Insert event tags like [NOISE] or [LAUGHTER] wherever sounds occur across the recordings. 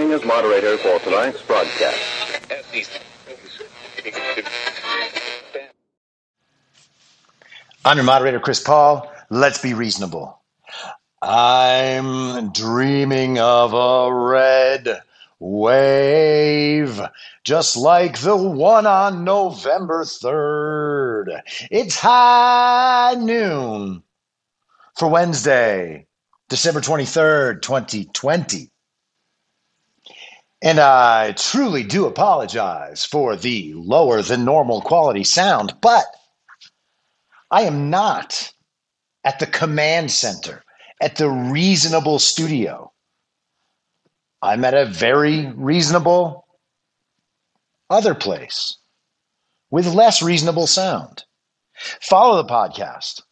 Acting as moderator for tonight's broadcast. I'm your moderator, Chris Paul. Let's be reasonable. I'm dreaming of a red wave, just like the one on November 3rd. It's high noon for Wednesday, December 23rd, 2020. And I truly do apologize for the lower than normal quality sound, but I am not at the command center, at the reasonable studio. I'm at a very reasonable other place with less reasonable sound. Follow the podcast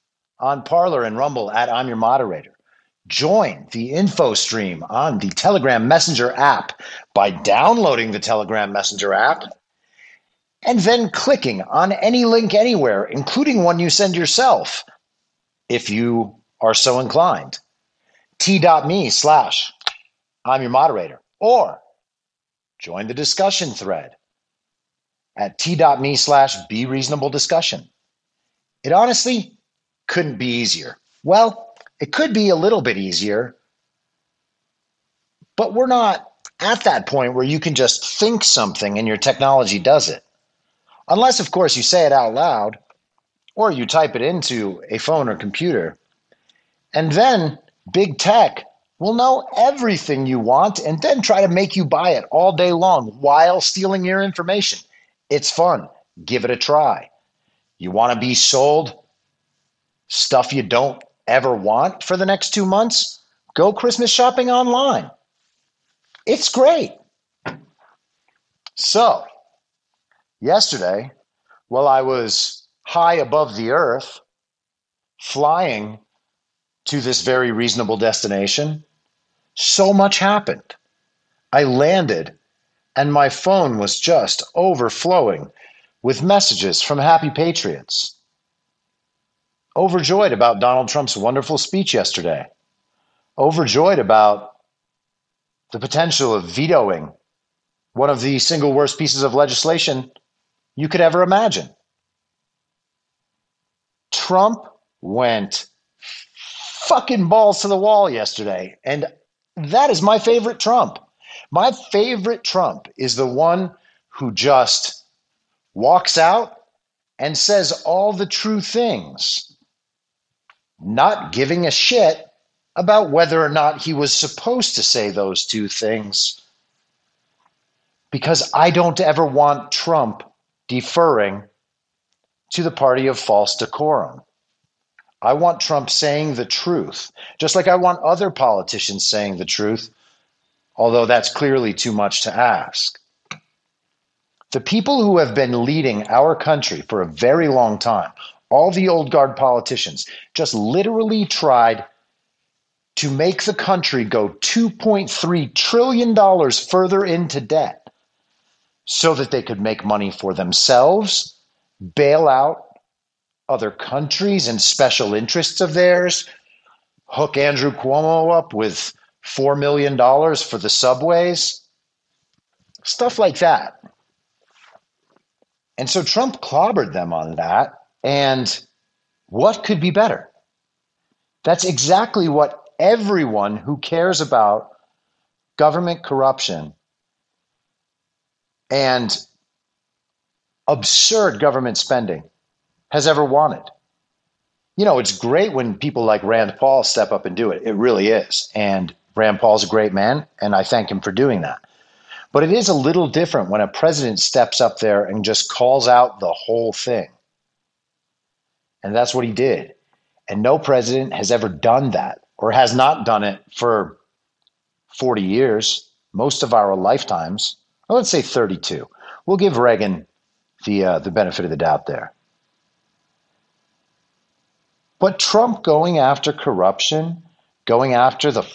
on Parler and Rumble at I'm Your Moderator. Join the info stream on the Telegram Messenger app by downloading the Telegram Messenger app and then clicking on any link anywhere, including one you send yourself, if you are so inclined. T.me slash I'm your moderator, or join the discussion thread at t.me slash be reasonable discussion. It honestly couldn't be easier. Well, it could be a little bit easier, but we're not at that point where you can just think something and your technology does it. Unless, of course, you say it out loud or you type it into a phone or computer. And then big tech will know everything you want and then try to make you buy it all day long while stealing your information. It's fun. Give it a try. You want to be sold stuff you don't ever want for the next two months? Go Christmas shopping online. It's great. So, yesterday, while I was high above the earth, flying to this very reasonable destination, so much happened. I landed, and my phone was just overflowing with messages from happy patriots. Overjoyed about Donald Trump's wonderful speech yesterday. Overjoyed about the potential of vetoing one of the single worst pieces of legislation you could ever imagine. Trump went fucking balls to the wall yesterday. And that is my favorite Trump. My favorite Trump is the one who just walks out and says all the true things, not giving a shit about whether or not he was supposed to say those two things. Because I don't ever want Trump deferring to the party of false decorum. I want Trump saying the truth, just like I want other politicians saying the truth, although that's clearly too much to ask. The people who have been leading our country for a very long time, all the old guard politicians, just literally tried to make the country go $2.3 trillion further into debt so that they could make money for themselves, bail out other countries and special interests of theirs, hook Andrew Cuomo up with $4 million for the subways, stuff like that. And so Trump clobbered them on that. And what could be better? That's exactly what everyone who cares about government corruption and absurd government spending has ever wanted. You know, it's great when people like Rand Paul step up and do it. It really is. And Rand Paul's a great man, and I thank him for doing that. But it is a little different when a president steps up there and just calls out the whole thing. And that's what he did. And no president has ever done that or has not done it for 40 years, most of our lifetimes. Well, let's say 32. We'll give Reagan the, uh, the benefit of the doubt there. But Trump going after corruption, going after the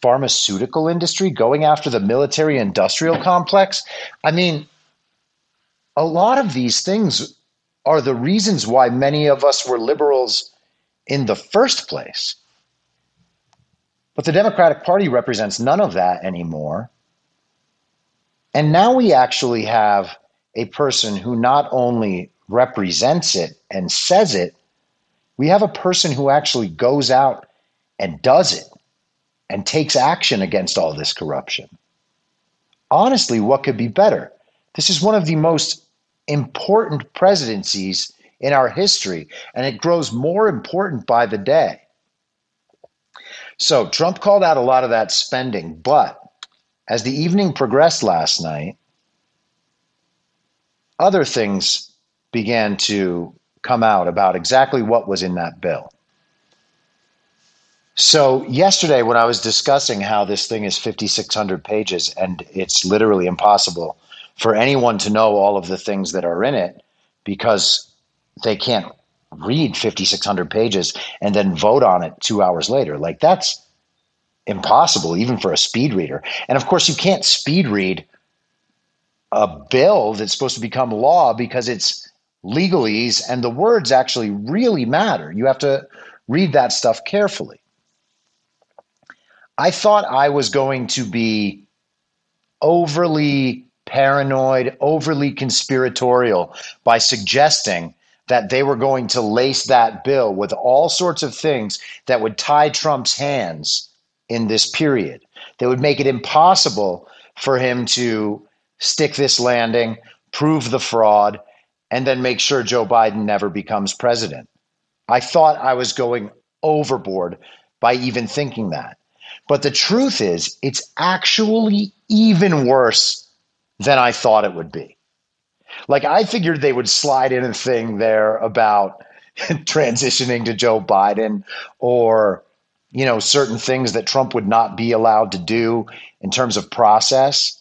pharmaceutical industry, going after the military industrial complex. I mean, a lot of these things are the reasons why many of us were liberals in the first place. But the Democratic Party represents none of that anymore. And now we actually have a person who not only represents it and says it, we have a person who actually goes out and does it and takes action against all this corruption. Honestly, what could be better? This is one of the most important presidencies in our history, and it grows more important by the day. So, Trump called out a lot of that spending, but as the evening progressed last night, other things began to come out about exactly what was in that bill. So, yesterday, when I was discussing how this thing is 5,600 pages and it's literally impossible for anyone to know all of the things that are in it because they can't read 5,600 pages and then vote on it two hours later. Like, that's impossible, even for a speed reader. And of course, you can't speed read a bill that's supposed to become law because it's legalese and the words actually really matter. You have to read that stuff carefully. I thought I was going to be overly paranoid, overly conspiratorial by suggesting that they were going to lace that bill with all sorts of things that would tie Trump's hands in this period. That would make it impossible for him to stick this landing, prove the fraud, and then make sure Joe Biden never becomes president. I thought I was going overboard by even thinking that. But the truth is, it's actually even worse than I thought it would be. Like, I figured they would slide in a thing there about [LAUGHS] transitioning to Joe Biden or, you know, certain things that Trump would not be allowed to do in terms of process.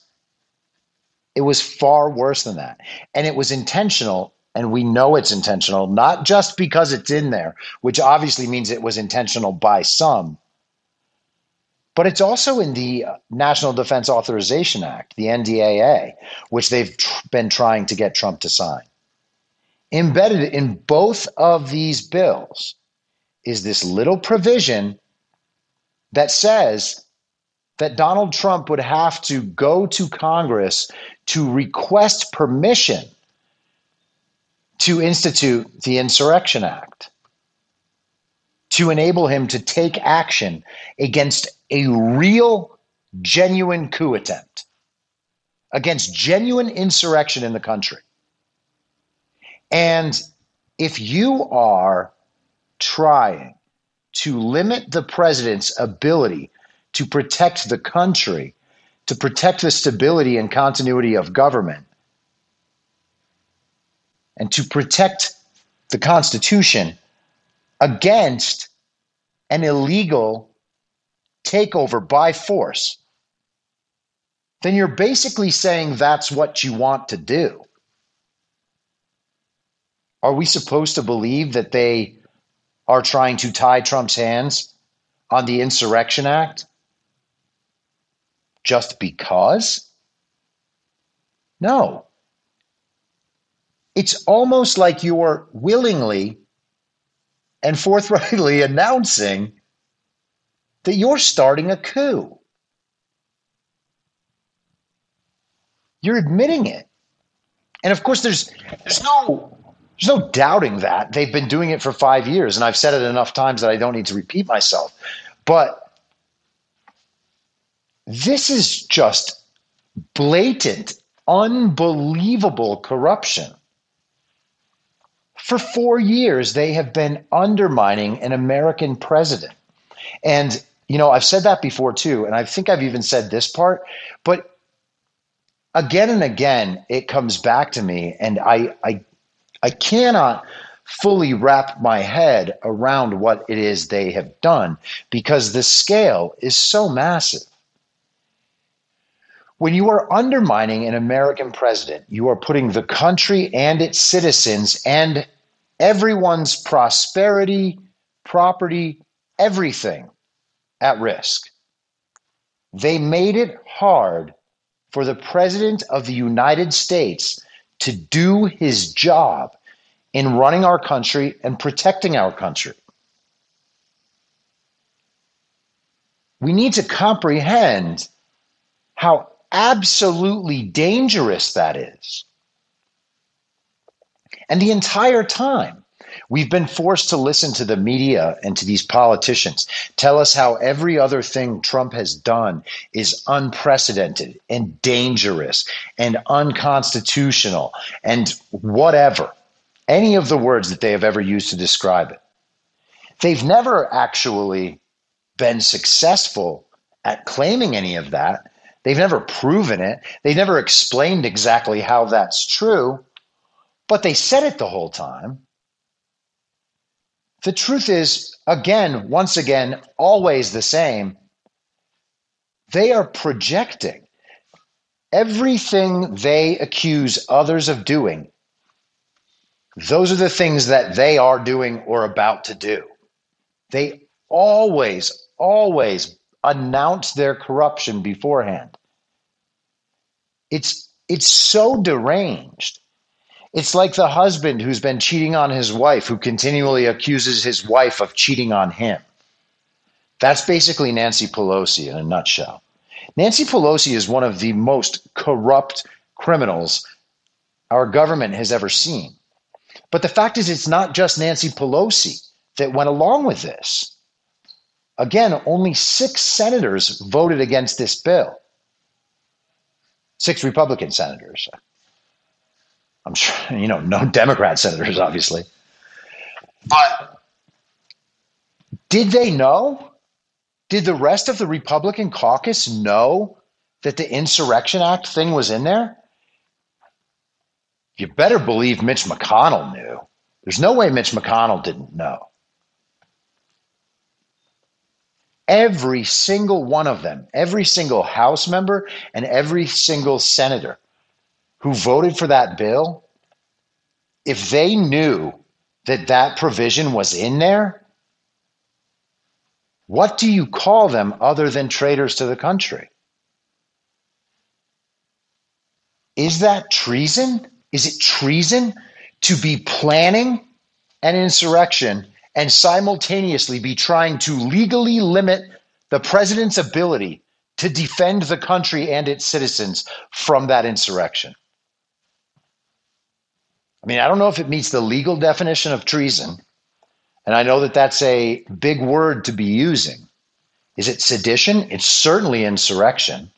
It was far worse than that. And it was intentional. And we know it's intentional, not just because it's in there, which obviously means it was intentional by some, but it's also in the National Defense Authorization Act, the NDAA, which they've tr- been trying to get Trump to sign. Embedded in both of these bills is this little provision that says that Donald Trump would have to go to Congress to request permission to institute the Insurrection Act to enable him to take action against a real, genuine coup attempt, against genuine insurrection in the country. And if you are trying to limit the president's ability to protect the country, to protect the stability and continuity of government, and to protect the Constitution against an illegal takeover by force, then you're basically saying that's what you want to do. Are we supposed to believe that they are trying to tie Trump's hands on the Insurrection Act just because? No. It's almost like you're willingly and forthrightly [LAUGHS] announcing that you're starting a coup. You're admitting it. And of course there's there's no there's no doubting that. They've been doing it for 5 years and I've said it enough times that I don't need to repeat myself. But this is just blatant, unbelievable corruption. For four years, they have been undermining an American president. And, you know, I've said that before too. And I think I've even said this part. But again and again, it comes back to me. And I, I, I cannot fully wrap my head around what it is they have done because the scale is so massive. When you are undermining an American president, you are putting the country and its citizens and everyone's prosperity, property, everything at risk. They made it hard for the President of the United States to do his job in running our country and protecting our country. We need to comprehend how absolutely dangerous that is. And the entire time, we've been forced to listen to the media and to these politicians tell us how every other thing Trump has done is unprecedented and dangerous and unconstitutional and whatever. Any of the words that they have ever used to describe it. They've never actually been successful at claiming any of that They've never proven it. They never explained exactly how that's true, but they said it the whole time. The truth is, again, once again, always the same. They are projecting everything they accuse others of doing. Those are the things that they are doing or about to do. They always, always announce their corruption beforehand. It's it's so deranged. It's like the husband who's been cheating on his wife who continually accuses his wife of cheating on him. That's basically Nancy Pelosi in a nutshell. Nancy Pelosi is one of the most corrupt criminals our government has ever seen. But the fact is, it's not just Nancy Pelosi that went along with this. Again, only six senators voted against this bill. Six Republican senators. I'm sure, you know, no [LAUGHS] Democrat senators, obviously. But did they know? Did the rest of the Republican caucus know that the Insurrection Act thing was in there? You better believe Mitch McConnell knew. There's no way Mitch McConnell didn't know. Every single one of them, every single House member, and every single senator who voted for that bill, if they knew that that provision was in there, what do you call them other than traitors to the country? Is that treason? Is it treason to be planning an insurrection and simultaneously be trying to legally limit the president's ability to defend the country and its citizens from that insurrection. I mean, I don't know if it meets the legal definition of treason, and I know that that's a big word to be using. Is it sedition? It's certainly insurrection.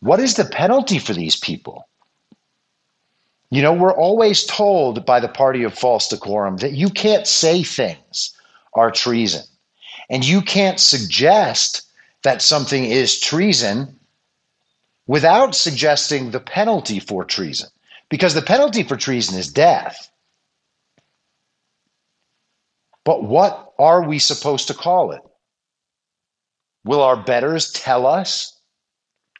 What is the penalty for these people? You know, we're always told by the party of false decorum that you can't say things are treason. And you can't suggest that something is treason without suggesting the penalty for treason. Because the penalty for treason is death. But what are we supposed to call it? Will our betters tell us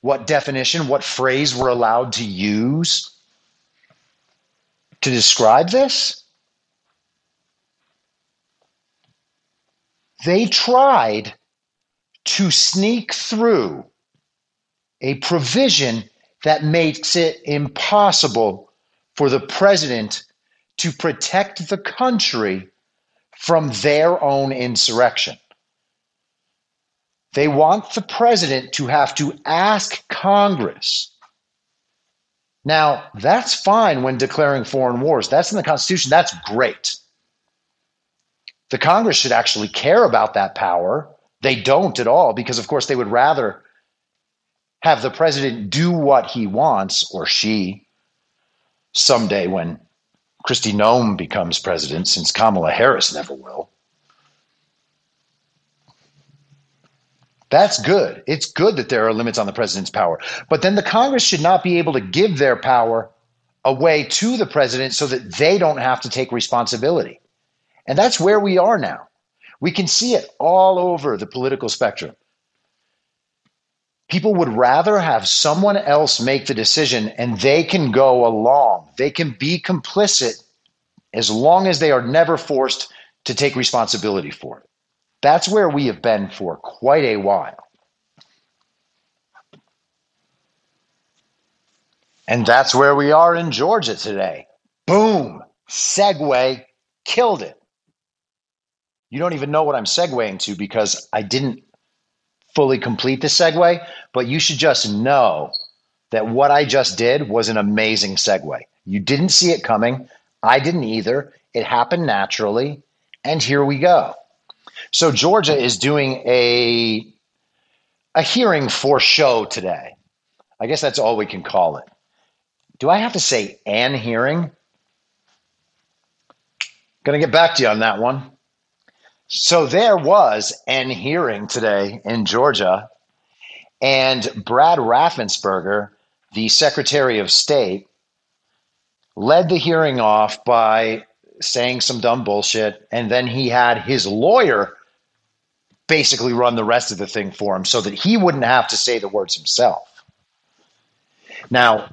what definition, what phrase we're allowed to use to describe this? They tried to sneak through a provision that makes it impossible for the president to protect the country from their own insurrection. They want the president to have to ask Congress. Now, that's fine when declaring foreign wars. That's in the Constitution. That's great. The Congress should actually care about that power. They don't at all because, of course, they would rather have the president do what he wants or she someday when Kristi Noem becomes president, since Kamala Harris never will. That's good. It's good that there are limits on the president's power. But then the Congress should not be able to give their power away to the president so that they don't have to take responsibility. And that's where we are now. We can see it all over the political spectrum. People would rather have someone else make the decision and they can go along. They can be complicit as long as they are never forced to take responsibility for it. That's where we have been for quite a while. And that's where we are in Georgia today. Boom, segue, killed it. You don't even know what I'm segueing to because I didn't fully complete the segue, but you should just know that what I just did was an amazing segue. You didn't see it coming. I didn't either. It happened naturally. And here we go. So Georgia is doing a a hearing for show today. I guess that's all we can call it. Do I have to say an hearing? Going to get back to you on that one. So there was an hearing today in Georgia, and Brad Raffensperger, the Secretary of State, led the hearing off by saying some dumb bullshit, and then he had his lawyer basically run the rest of the thing for him so that he wouldn't have to say the words himself. Now,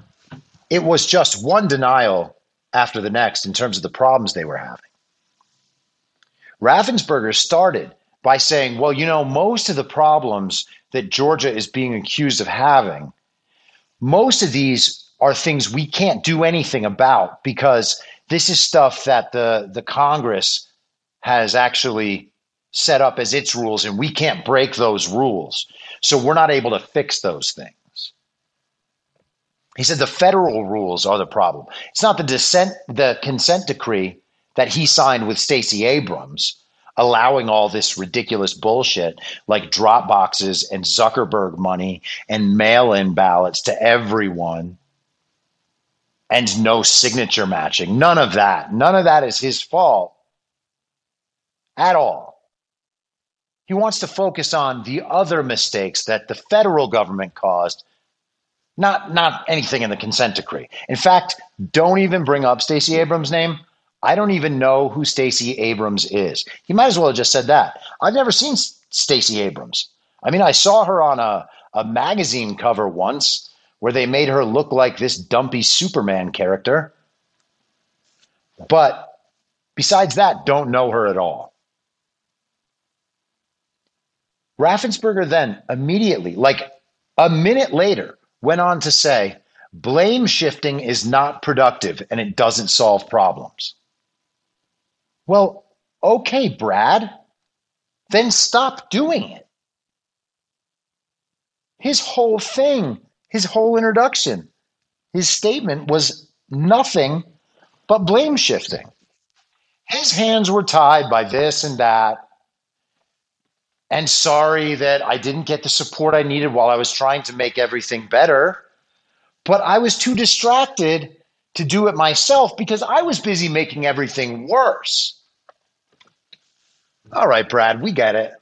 it was just one denial after the next in terms of the problems they were having. Raffensperger started by saying, well, you know, most of the problems that Georgia is being accused of having, most of these are things we can't do anything about because this is stuff that the, the Congress has actually set up as its rules, and we can't break those rules. So we're not able to fix those things. He said the federal rules are the problem. It's not the dissent, the consent decree that he signed with Stacey Abrams, allowing all this ridiculous bullshit like drop boxes and Zuckerberg money and mail-in ballots to everyone and no signature matching. None of that. None of that is his fault at all. He wants to focus on the other mistakes that the federal government caused, not not anything in the consent decree. In fact, don't even bring up Stacey Abrams' name. I don't even know who Stacey Abrams is. He might as well have just said that. I've never seen Stacey Abrams. I mean, I saw her on a, a magazine cover once where they made her look like this dumpy Superman character. But besides that, don't know her at all. Raffensperger then immediately, like a minute later, went on to say, blame shifting is not productive and it doesn't solve problems. Well, okay, Brad, then stop doing it. His whole thing, his whole introduction, his statement was nothing but blame shifting. His hands were tied by this and that and sorry that I didn't get the support I needed while I was trying to make everything better. But I was too distracted to do it myself because I was busy making everything worse. All right, Brad, we get it.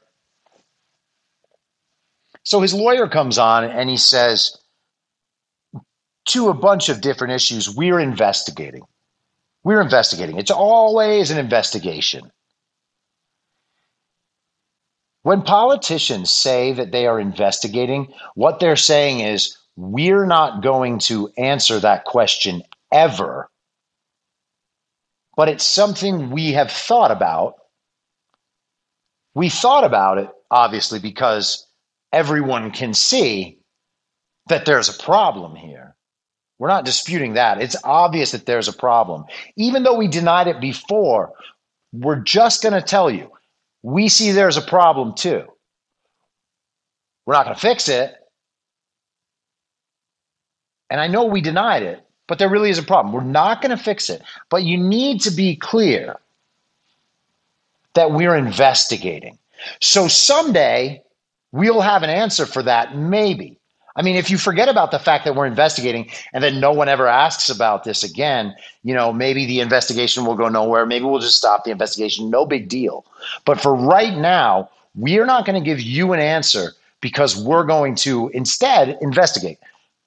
So his lawyer comes on and he says, to a bunch of different issues, we're investigating. We're investigating. It's always an investigation. When politicians say that they are investigating, what they're saying is, we're not going to answer that question ever. But it's something we have thought about. We thought about it, obviously, because everyone can see that there's a problem here. We're not disputing that. It's obvious that there's a problem. Even though we denied it before, we're just going to tell you we see there's a problem too. We're not going to fix it. And I know we denied it, but there really is a problem. We're not going to fix it. But you need to be clear that we're investigating. So someday we'll have an answer for that, maybe. I mean, if you forget about the fact that we're investigating and then no one ever asks about this again, you know, maybe the investigation will go nowhere. Maybe we'll just stop the investigation. No big deal. But for right now, we're not going to give you an answer because we're going to instead investigate.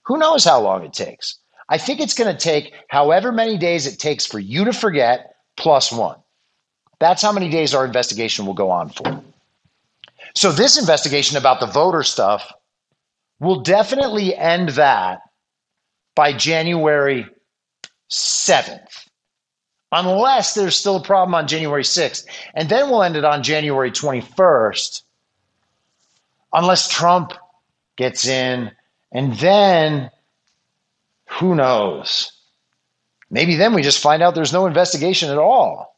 Who knows how long it takes? I think it's going to take however many days it takes for you to forget plus one. That's how many days our investigation will go on for. So, this investigation about the voter stuff will definitely end that by January 7th, unless there's still a problem on January 6th. And then we'll end it on January 21st, unless Trump gets in. And then who knows? Maybe then we just find out there's no investigation at all.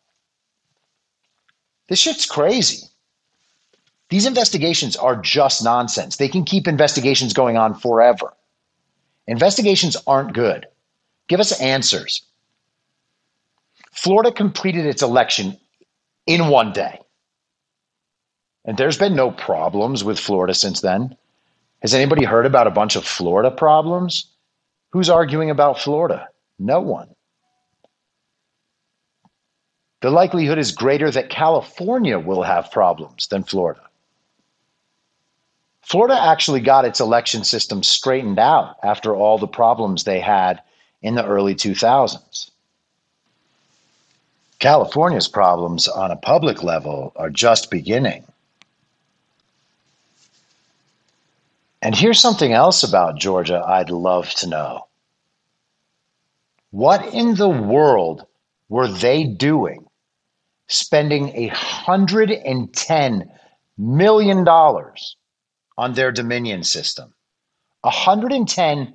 This shit's crazy. These investigations are just nonsense. They can keep investigations going on forever. Investigations aren't good. Give us answers. Florida completed its election in one day. And there's been no problems with Florida since then. Has anybody heard about a bunch of Florida problems? Who's arguing about Florida? No one. The likelihood is greater that California will have problems than Florida. Florida actually got its election system straightened out after all the problems they had in the early 2000s. California's problems on a public level are just beginning. And here's something else about Georgia I'd love to know. What in the world were they doing spending $110 million on their Dominion system. $110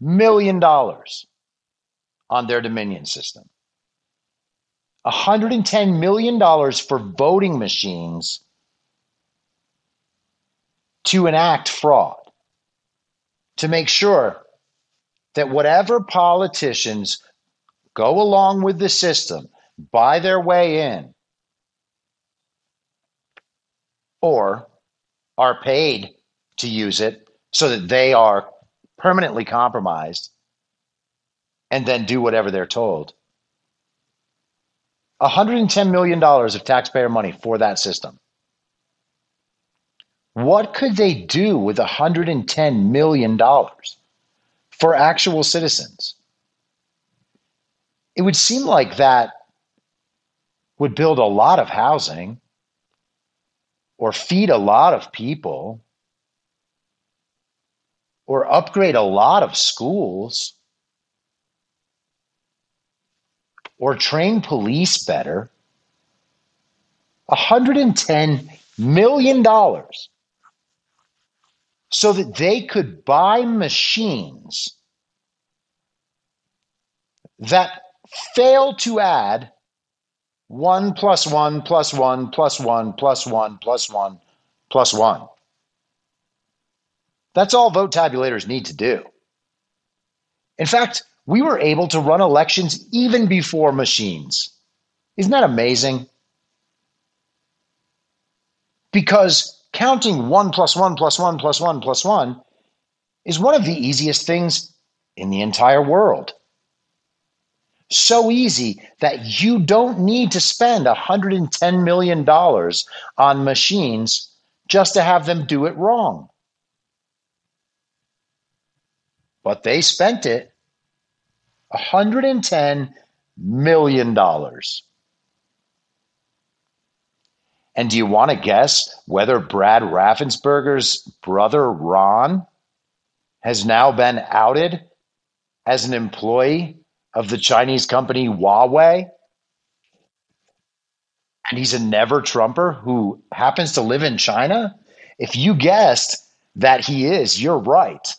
million on their Dominion system. $110 million for voting machines to enact fraud, to make sure that whatever politicians go along with the system, buy their way in, or are paid to use it so that they are permanently compromised and then do whatever they're told. $110 million of taxpayer money for that system. What could they do with $110 million for actual citizens? It would seem like that would build a lot of housing or feed a lot of people or upgrade a lot of schools or train police better. $110 million so that they could buy machines that fail to add one plus one plus one plus one plus one plus one plus one. That's all vote tabulators need to do. In fact, we were able to run elections even before machines. Isn't that amazing? Because counting 1 plus 1 plus 1 plus 1 plus 1 is one of the easiest things in the entire world. So easy that you don't need to spend $110 million on machines just to have them do it wrong. but they spent it $110 million. And do you want to guess whether Brad Raffensperger's brother Ron has now been outed as an employee of the Chinese company Huawei? And he's a never Trumper who happens to live in China? If you guessed that he is, you're right.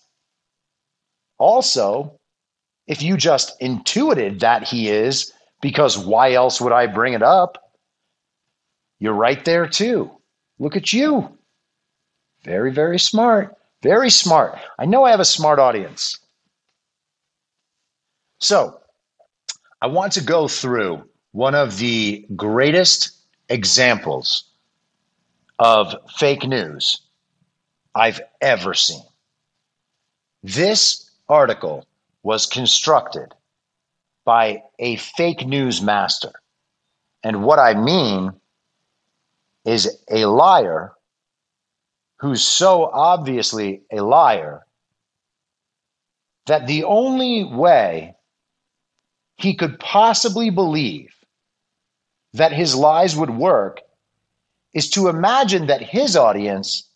Also, if you just intuited that he is, because why else would I bring it up? You're right there too. Look at you. Very, very smart. Very smart. I know I have a smart audience. So, I want to go through one of the greatest examples of fake news I've ever seen. This article was constructed by a fake news master. And what I mean is a liar who's so obviously a liar that the only way he could possibly believe that his lies would work is to imagine that his audience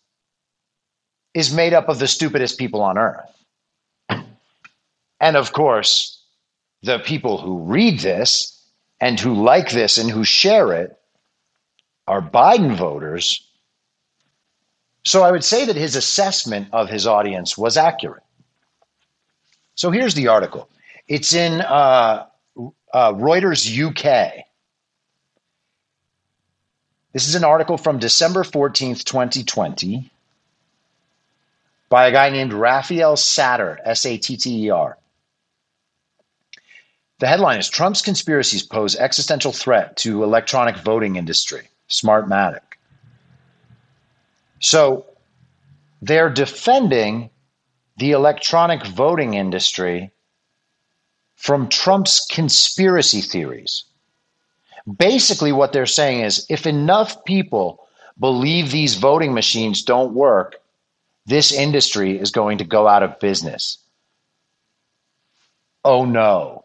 is made up of the stupidest people on earth. And of course, the people who read this and who like this and who share it are Biden voters. So I would say that his assessment of his audience was accurate. So here's the article. It's in uh, uh, Reuters UK. This is an article from December 14th, 2020, by a guy named Raphael Satter, S A T T E R. The headline is Trump's conspiracies pose existential threat to electronic voting industry. Smartmatic. So they're defending the electronic voting industry from Trump's conspiracy theories. Basically, what they're saying is if enough people believe these voting machines don't work, this industry is going to go out of business. Oh no.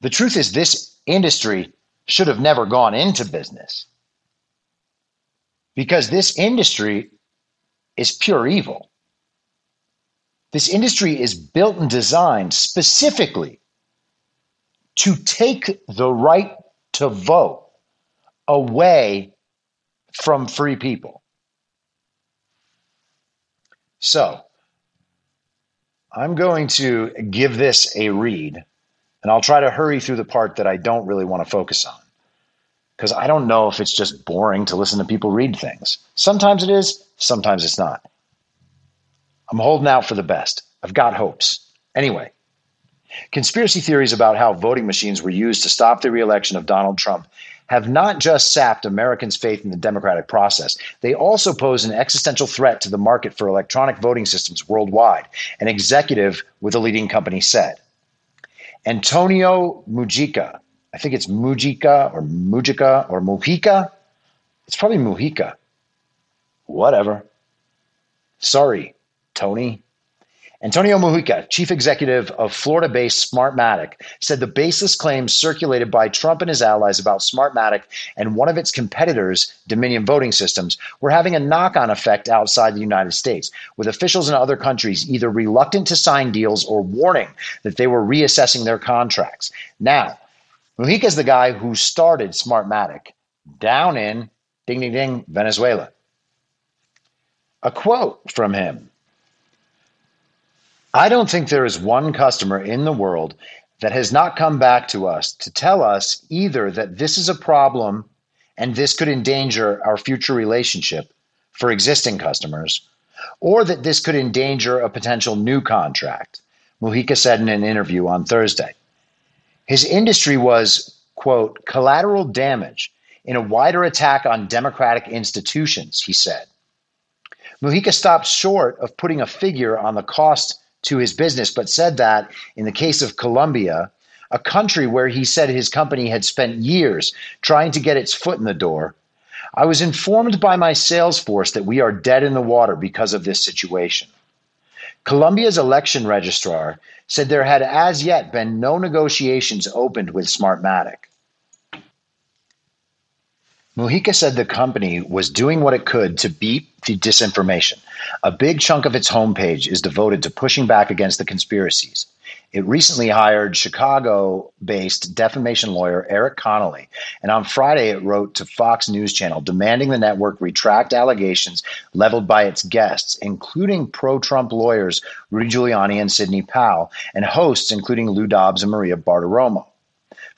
The truth is, this industry should have never gone into business because this industry is pure evil. This industry is built and designed specifically to take the right to vote away from free people. So, I'm going to give this a read and I'll try to hurry through the part that I don't really want to focus on. Because I don't know if it's just boring to listen to people read things. Sometimes it is, sometimes it's not. I'm holding out for the best. I've got hopes. Anyway, conspiracy theories about how voting machines were used to stop the reelection of Donald Trump have not just sapped Americans' faith in the democratic process, they also pose an existential threat to the market for electronic voting systems worldwide, an executive with a leading company said. Antonio Mugica. I think it's Mugica or Mugica or Mugica. It's probably Mugica. Whatever. Sorry, Tony. Antonio Mugica, chief executive of Florida based Smartmatic, said the baseless claims circulated by Trump and his allies about Smartmatic and one of its competitors, Dominion Voting Systems, were having a knock on effect outside the United States, with officials in other countries either reluctant to sign deals or warning that they were reassessing their contracts. Now, Mugica is the guy who started Smartmatic down in ding ding ding, Venezuela. A quote from him I don't think there is one customer in the world that has not come back to us to tell us either that this is a problem and this could endanger our future relationship for existing customers, or that this could endanger a potential new contract, Mugica said in an interview on Thursday. His industry was, quote, collateral damage in a wider attack on democratic institutions, he said. Mugica stopped short of putting a figure on the cost to his business, but said that in the case of Colombia, a country where he said his company had spent years trying to get its foot in the door, I was informed by my sales force that we are dead in the water because of this situation. Colombia's election registrar said there had as yet been no negotiations opened with Smartmatic. Mugica said the company was doing what it could to beat the disinformation. A big chunk of its homepage is devoted to pushing back against the conspiracies. It recently hired Chicago based defamation lawyer Eric Connolly, and on Friday it wrote to Fox News Channel demanding the network retract allegations leveled by its guests, including pro Trump lawyers Rudy Giuliani and Sidney Powell, and hosts including Lou Dobbs and Maria Bartiromo.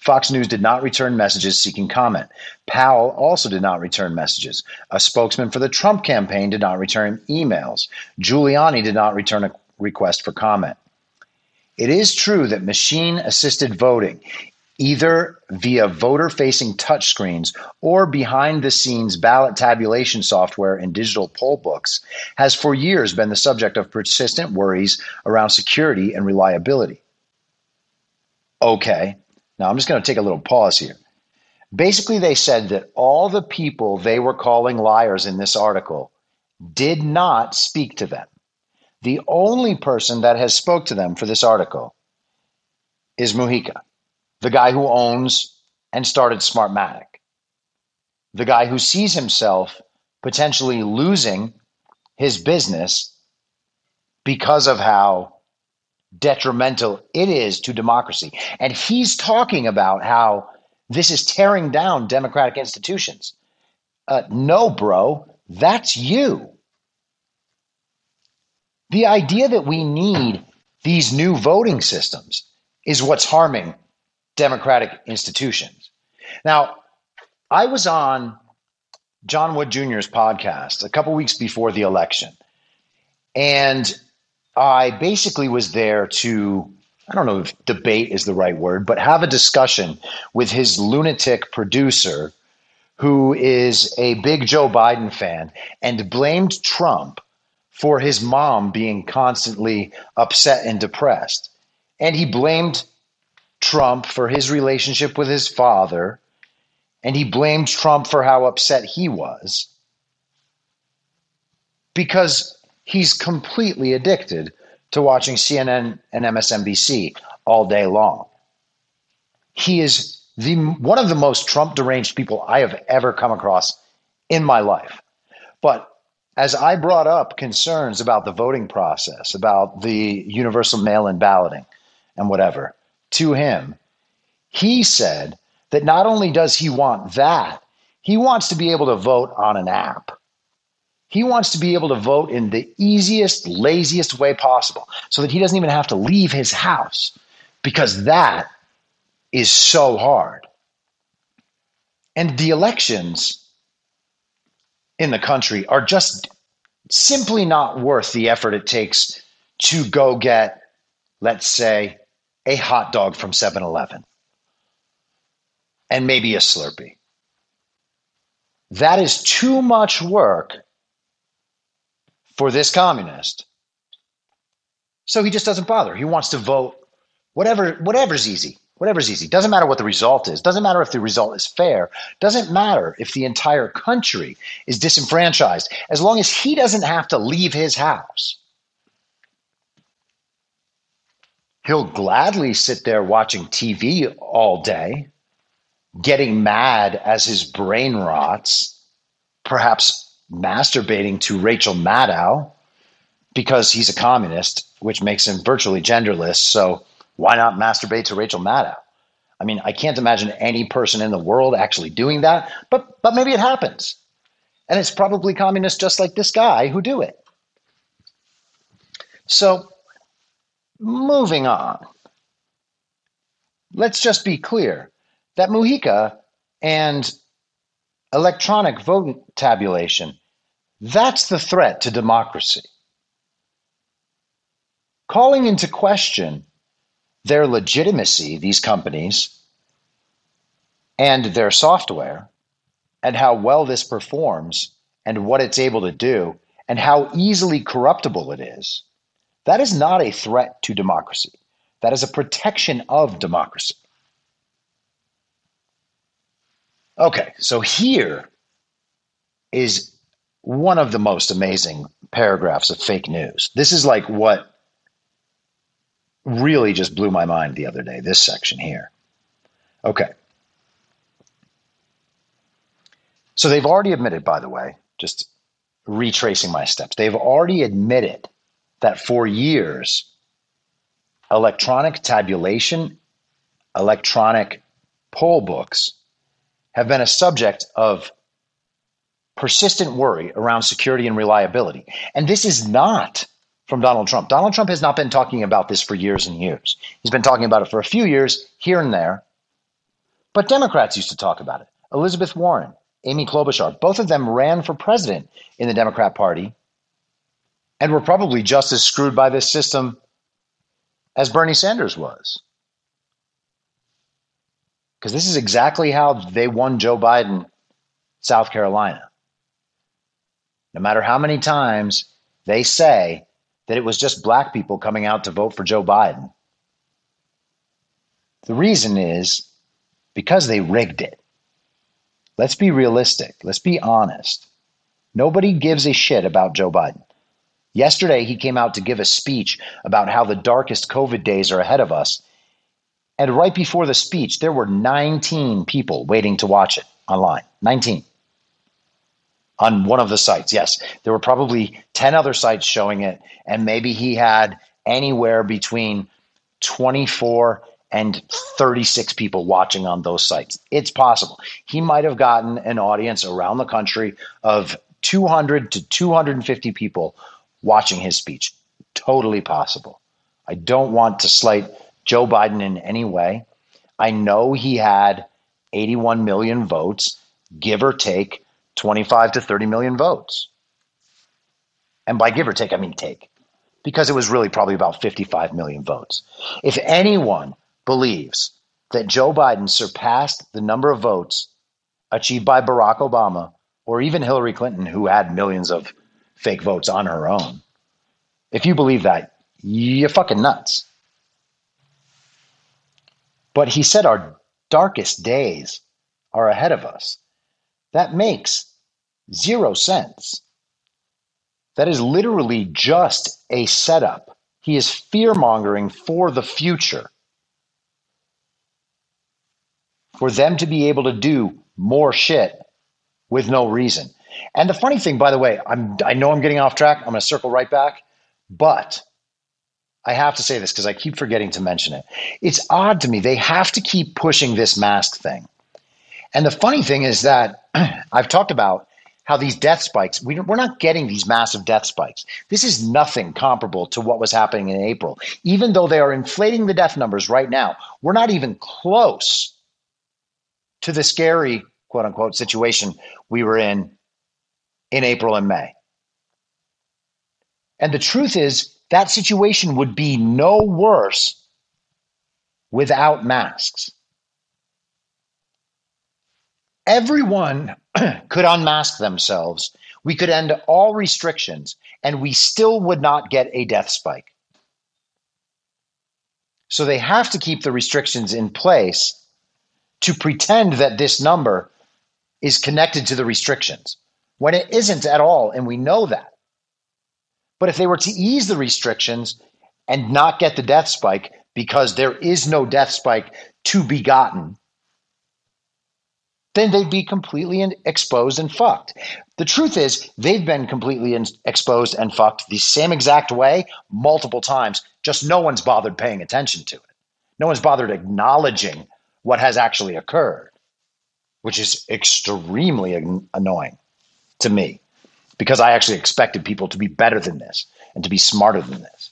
Fox News did not return messages seeking comment. Powell also did not return messages. A spokesman for the Trump campaign did not return emails. Giuliani did not return a request for comment. It is true that machine assisted voting, either via voter facing touchscreens or behind the scenes ballot tabulation software and digital poll books, has for years been the subject of persistent worries around security and reliability. Okay, now I'm just going to take a little pause here. Basically, they said that all the people they were calling liars in this article did not speak to them. The only person that has spoke to them for this article is Mugica, the guy who owns and started Smartmatic, the guy who sees himself potentially losing his business because of how detrimental it is to democracy. And he's talking about how this is tearing down democratic institutions. Uh, no, bro, that's you. The idea that we need these new voting systems is what's harming democratic institutions. Now, I was on John Wood Jr.'s podcast a couple weeks before the election, and I basically was there to, I don't know if debate is the right word, but have a discussion with his lunatic producer, who is a big Joe Biden fan and blamed Trump for his mom being constantly upset and depressed. And he blamed Trump for his relationship with his father. And he blamed Trump for how upset he was. Because he's completely addicted to watching CNN and MSNBC all day long. He is the one of the most Trump deranged people I have ever come across in my life. But as I brought up concerns about the voting process, about the universal mail in balloting and whatever to him, he said that not only does he want that, he wants to be able to vote on an app. He wants to be able to vote in the easiest, laziest way possible so that he doesn't even have to leave his house because that is so hard. And the elections in the country are just simply not worth the effort it takes to go get, let's say, a hot dog from 7 Eleven and maybe a Slurpee. That is too much work for this communist. So he just doesn't bother. He wants to vote whatever whatever's easy. Whatever's easy. Doesn't matter what the result is. Doesn't matter if the result is fair. Doesn't matter if the entire country is disenfranchised. As long as he doesn't have to leave his house. He'll gladly sit there watching TV all day, getting mad as his brain rots, perhaps masturbating to Rachel Maddow because he's a communist, which makes him virtually genderless. So why not masturbate to Rachel Maddow? I mean, I can't imagine any person in the world actually doing that, but but maybe it happens. And it's probably communists just like this guy who do it. So, moving on. Let's just be clear that Mugica and electronic vote tabulation, that's the threat to democracy. Calling into question their legitimacy, these companies, and their software, and how well this performs, and what it's able to do, and how easily corruptible it is, that is not a threat to democracy. That is a protection of democracy. Okay, so here is one of the most amazing paragraphs of fake news. This is like what really just blew my mind the other day, this section here. Okay. So they've already admitted, by the way, just retracing my steps, they've already admitted that for years, electronic tabulation, electronic poll books have been a subject of persistent worry around security and reliability. And this is not from Donald Trump. Donald Trump has not been talking about this for years and years. He's been talking about it for a few years here and there. But Democrats used to talk about it. Elizabeth Warren, Amy Klobuchar, both of them ran for president in the Democrat Party and were probably just as screwed by this system as Bernie Sanders was. Because this is exactly how they won Joe Biden, South Carolina. No matter how many times they say that it was just black people coming out to vote for Joe Biden, the reason is because they rigged it. Let's be realistic. Let's be honest. Nobody gives a shit about Joe Biden. Yesterday, he came out to give a speech about how the darkest COVID days are ahead of us. And right before the speech, there were 19 people waiting to watch it online. 19 on one of the sites. Yes, there were probably 10 other sites showing it, and maybe he had anywhere between 24 and 36 people watching on those sites. It's possible. He might have gotten an audience around the country of 200 to 250 people watching his speech. Totally possible. I don't want to slight Joe Biden in any way. I know he had 81 million votes, give or take 25 to 30 million votes. And by give or take, I mean take, because it was really probably about 55 million votes. If anyone believes that Joe Biden surpassed the number of votes achieved by Barack Obama or even Hillary Clinton, who had millions of fake votes on her own, if you believe that, you're fucking nuts. But he said our darkest days are ahead of us. That makes zero sense. That is literally just a setup. He is fear mongering for the future. For them to be able to do more shit with no reason. And the funny thing, by the way, I'm, I know I'm getting off track. I'm going to circle right back, but I have to say this because I keep forgetting to mention it. It's odd to me. They have to keep pushing this mask thing. And the funny thing is that [CLEARS THROAT] I've talked about how these death spikes, we, we're not getting these massive death spikes. This is nothing comparable to what was happening in April. Even though they are inflating the death numbers right now, we're not even close to the scary, quote unquote, situation we were in in April and May. And the truth is, that situation would be no worse without masks everyone [CLEARS THROAT] could unmask themselves, we could end all restrictions, and we still would not get a death spike. So they have to keep the restrictions in place to pretend that this number is connected to the restrictions when it isn't at all, and we know that. But if they were to ease the restrictions and not get the death spike because there is no death spike to be gotten, then they'd be completely exposed and fucked. The truth is, they've been completely exposed and fucked the same exact way multiple times. Just no one's bothered paying attention to it. No one's bothered acknowledging what has actually occurred, which is extremely annoying to me because I actually expected people to be better than this and to be smarter than this.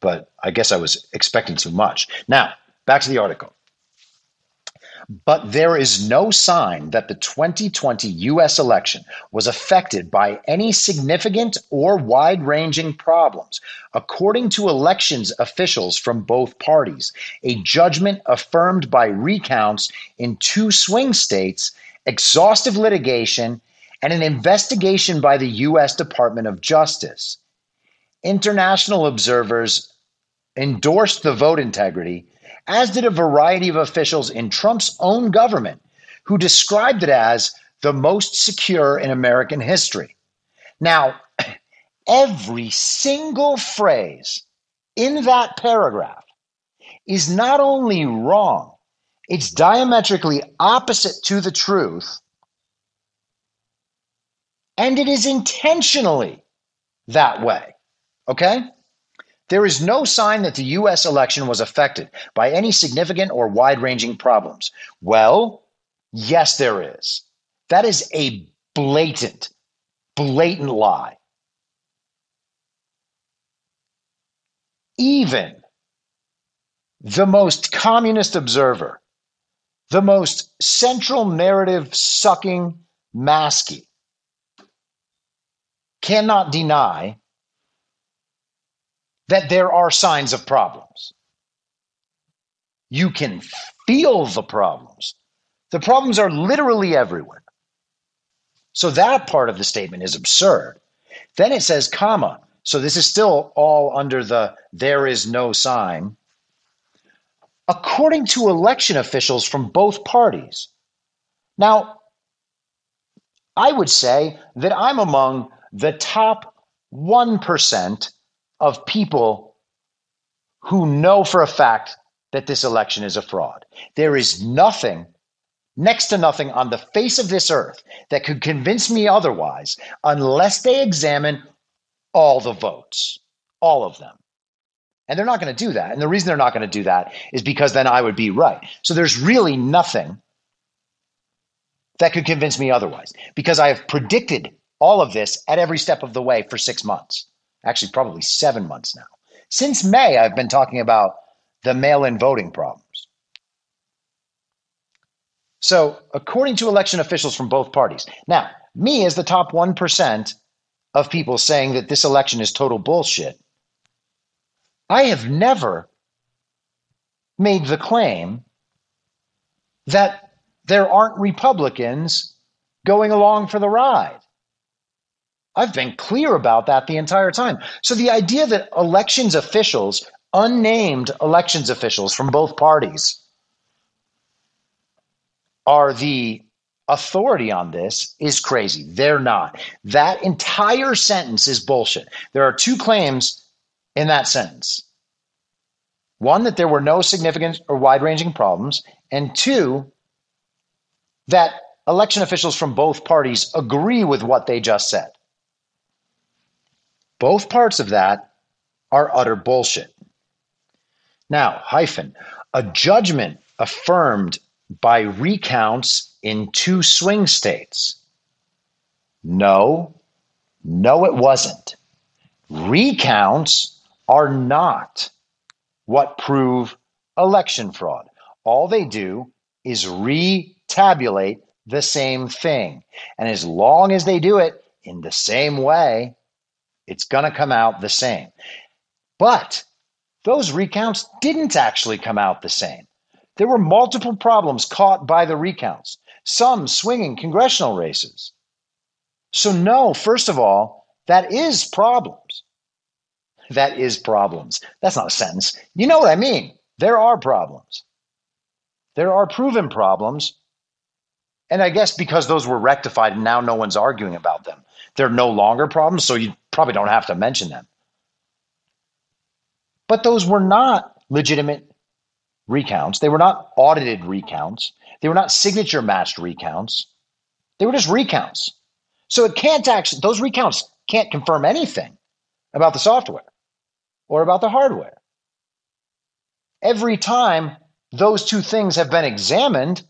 But I guess I was expecting too much. Now, back to the article. But there is no sign that the 2020 US election was affected by any significant or wide ranging problems. According to elections officials from both parties, a judgment affirmed by recounts in two swing states, exhaustive litigation, and an investigation by the US Department of Justice. International observers endorsed the vote integrity as did a variety of officials in Trump's own government who described it as the most secure in American history. Now, [CLEARS THROAT] every single phrase in that paragraph is not only wrong, it's diametrically opposite to the truth And it is intentionally that way. Okay? There is no sign that the US election was affected by any significant or wide ranging problems. Well, yes, there is. That is a blatant, blatant lie. Even the most communist observer, the most central narrative sucking Maskey, cannot deny that there are signs of problems. You can feel the problems. The problems are literally everywhere. So that part of the statement is absurd. Then it says, comma. So this is still all under the there is no sign. According to election officials from both parties. Now, I would say that I'm among the top 1% of people who know for a fact that this election is a fraud. There is nothing, next to nothing on the face of this earth that could convince me otherwise unless they examine all the votes, all of them. And they're not going to do that. And the reason they're not going to do that is because then I would be right. So there's really nothing that could convince me otherwise because I have predicted all of this at every step of the way for six months actually probably seven months now. Since May, I've been talking about the mail in voting problems. So, according to election officials from both parties, now, me as the top 1% of people saying that this election is total bullshit, I have never made the claim that there aren't Republicans going along for the ride. I've been clear about that the entire time. So the idea that elections officials, unnamed elections officials from both parties, are the authority on this is crazy. They're not. That entire sentence is bullshit. There are two claims in that sentence one, that there were no significant or wide ranging problems, and two, that election officials from both parties agree with what they just said. Both parts of that are utter bullshit. Now, hyphen, a judgment affirmed by recounts in two swing states. No, no, it wasn't. Recounts are not what prove election fraud. All they do is retabulate the same thing. And as long as they do it in the same way, it's going to come out the same. But those recounts didn't actually come out the same. There were multiple problems caught by the recounts, some swinging congressional races. So, no, first of all, that is problems. That is problems. That's not a sentence. You know what I mean. There are problems. There are proven problems. And I guess because those were rectified and now no one's arguing about them, they're no longer problems. So you probably don't have to mention them. But those were not legitimate recounts. They were not audited recounts. They were not signature matched recounts. They were just recounts. So it can't actually, those recounts can't confirm anything about the software or about the hardware. Every time those two things have been examined,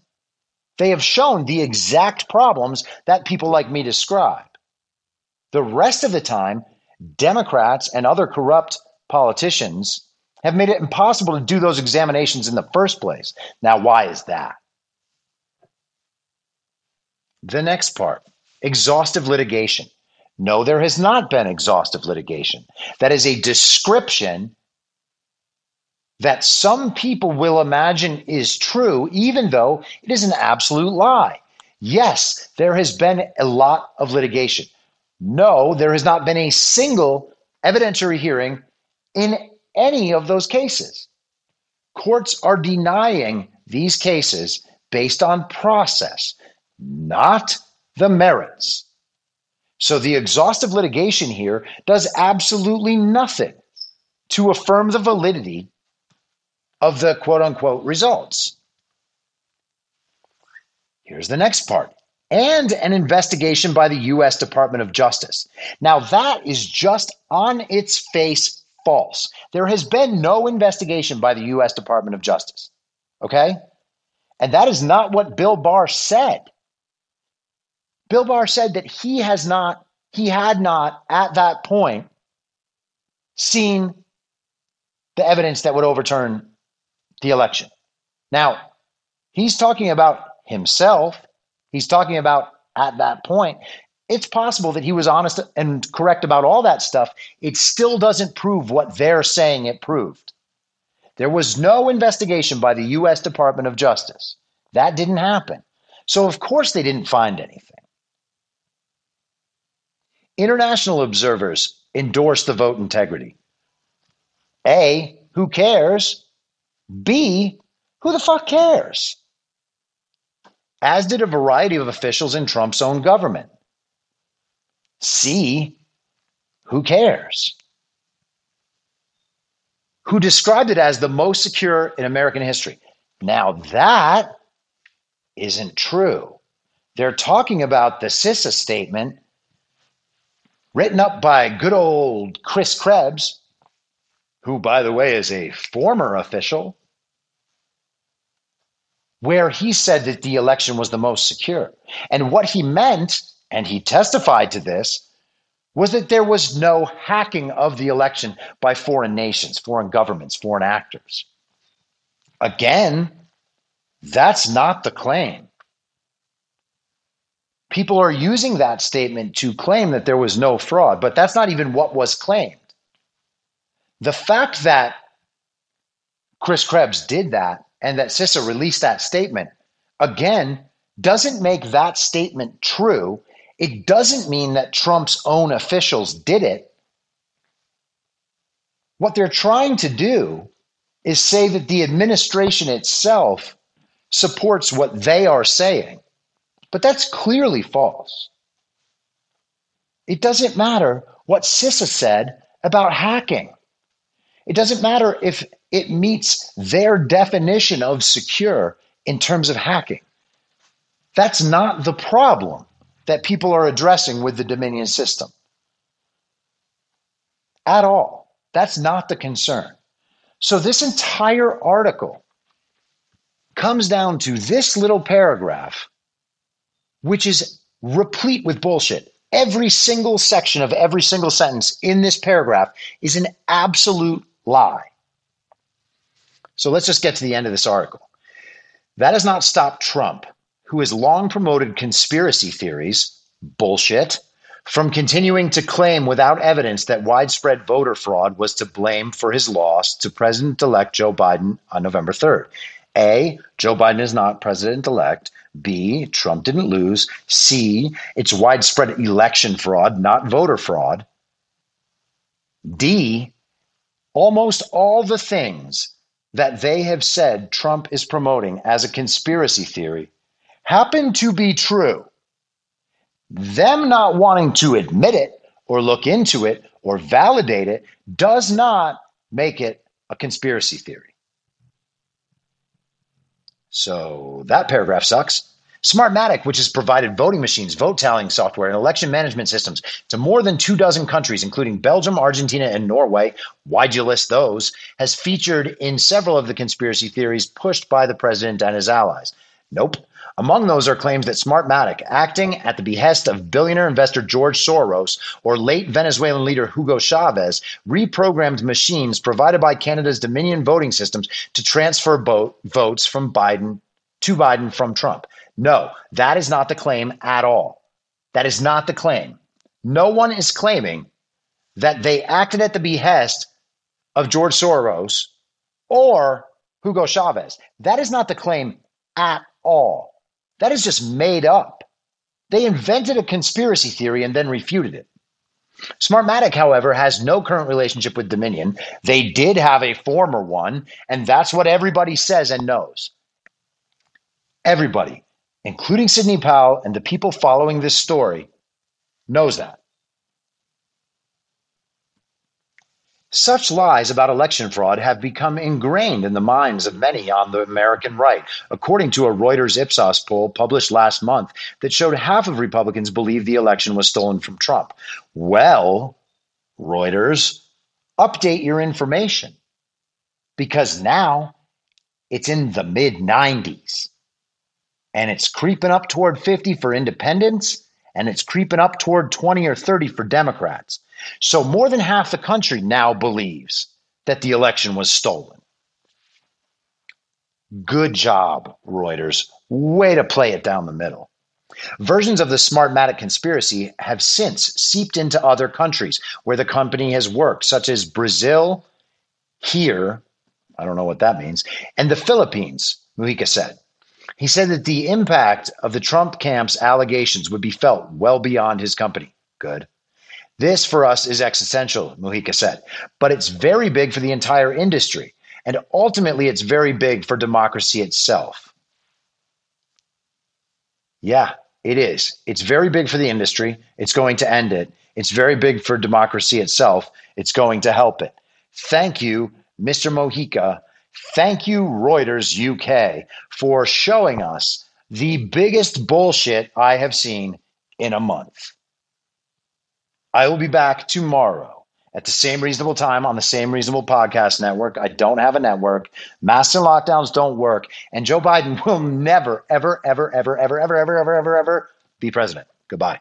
they have shown the exact problems that people like me describe. The rest of the time, Democrats and other corrupt politicians have made it impossible to do those examinations in the first place. Now, why is that? The next part exhaustive litigation. No, there has not been exhaustive litigation. That is a description that some people will imagine is true, even though it is an absolute lie. Yes, there has been a lot of litigation. No, there has not been a single evidentiary hearing in any of those cases. Courts are denying these cases based on process, not the merits. So the exhaustive litigation here does absolutely nothing to affirm the validity of the quote unquote results. Here's the next part and an investigation by the U.S. Department of Justice. Now, that is just on its face false. There has been no investigation by the U.S. Department of Justice. Okay? And that is not what Bill Barr said. Bill Barr said that he has not, he had not at that point seen the evidence that would overturn the election. Now, he's talking about himself. He's talking about at that point. It's possible that he was honest and correct about all that stuff. It still doesn't prove what they're saying it proved. There was no investigation by the U.S. Department of Justice. That didn't happen. So, of course, they didn't find anything. International observers endorsed the vote integrity. A, who cares? B, who the fuck cares? As did a variety of officials in Trump's own government. C, who cares? Who described it as the most secure in American history. Now, that isn't true. They're talking about the CISA statement written up by good old Chris Krebs, who, by the way, is a former official, where he said that the election was the most secure. And what he meant, and he testified to this, was that there was no hacking of the election by foreign nations, foreign governments, foreign actors. Again, that's not the claim. People are using that statement to claim that there was no fraud, but that's not even what was claimed. The fact that Chris Krebs did that and that CISA released that statement, again, doesn't make that statement true. It doesn't mean that Trump's own officials did it. What they're trying to do is say that the administration itself supports what they are saying. But that's clearly false. It doesn't matter what CISA said about hacking. It doesn't matter if it meets their definition of secure in terms of hacking. That's not the problem that people are addressing with the Dominion system at all. That's not the concern. So, this entire article comes down to this little paragraph, which is replete with bullshit. Every single section of every single sentence in this paragraph is an absolute lie. So let's just get to the end of this article. That has not stopped Trump, who has long promoted conspiracy theories, bullshit, from continuing to claim without evidence that widespread voter fraud was to blame for his loss to President elect Joe Biden on November 3rd. A, Joe Biden is not president elect. B, Trump didn't lose. C, it's widespread election fraud, not voter fraud. D, almost all the things that they have said Trump is promoting as a conspiracy theory happen to be true. Them not wanting to admit it or look into it or validate it does not make it a conspiracy theory. So that paragraph sucks. Smartmatic, which has provided voting machines, vote tallying software, and election management systems to more than two dozen countries, including Belgium, Argentina, and Norway, why'd you list those, has featured in several of the conspiracy theories pushed by the president and his allies. Nope. Among those are claims that Smartmatic, acting at the behest of billionaire investor George Soros or late Venezuelan leader Hugo Chavez, reprogrammed machines provided by Canada's Dominion voting systems to transfer boat, votes from Biden to Biden from Trump. No, that is not the claim at all. That is not the claim. No one is claiming that they acted at the behest of George Soros or Hugo Chavez. That is not the claim at all. That is just made up. They invented a conspiracy theory and then refuted it. Smartmatic, however, has no current relationship with Dominion. They did have a former one, and that's what everybody says and knows. Everybody including Sidney Powell and the people following this story, knows that. Such lies about election fraud have become ingrained in the minds of many on the American right, according to a Reuters Ipsos poll published last month that showed half of Republicans believe the election was stolen from Trump. Well, Reuters, update your information because now it's in the mid 90s and it's creeping up toward 50 for independents and it's creeping up toward 20 or 30 for Democrats. So more than half the country now believes that the election was stolen. Good job, Reuters. Way to play it down the middle. Versions of the Smartmatic conspiracy have since seeped into other countries where the company has worked, such as Brazil, here, I don't know what that means, and the Philippines, Mugica said. He said that the impact of the Trump camp's allegations would be felt well beyond his company. Good. This for us is existential, Mugica said, but it's very big for the entire industry. And ultimately, it's very big for democracy itself. Yeah, it is. It's very big for the industry. It's going to end it. It's very big for democracy itself. It's going to help it. Thank you, Mr. Mugica. Thank you, Reuters UK, for showing us the biggest bullshit I have seen in a month. I will be back tomorrow at the same reasonable time on the same reasonable podcast network. I don't have a network. Masks and lockdowns don't work. And Joe Biden will never, ever, ever, ever, ever, ever, ever, ever, ever, ever be president. Goodbye.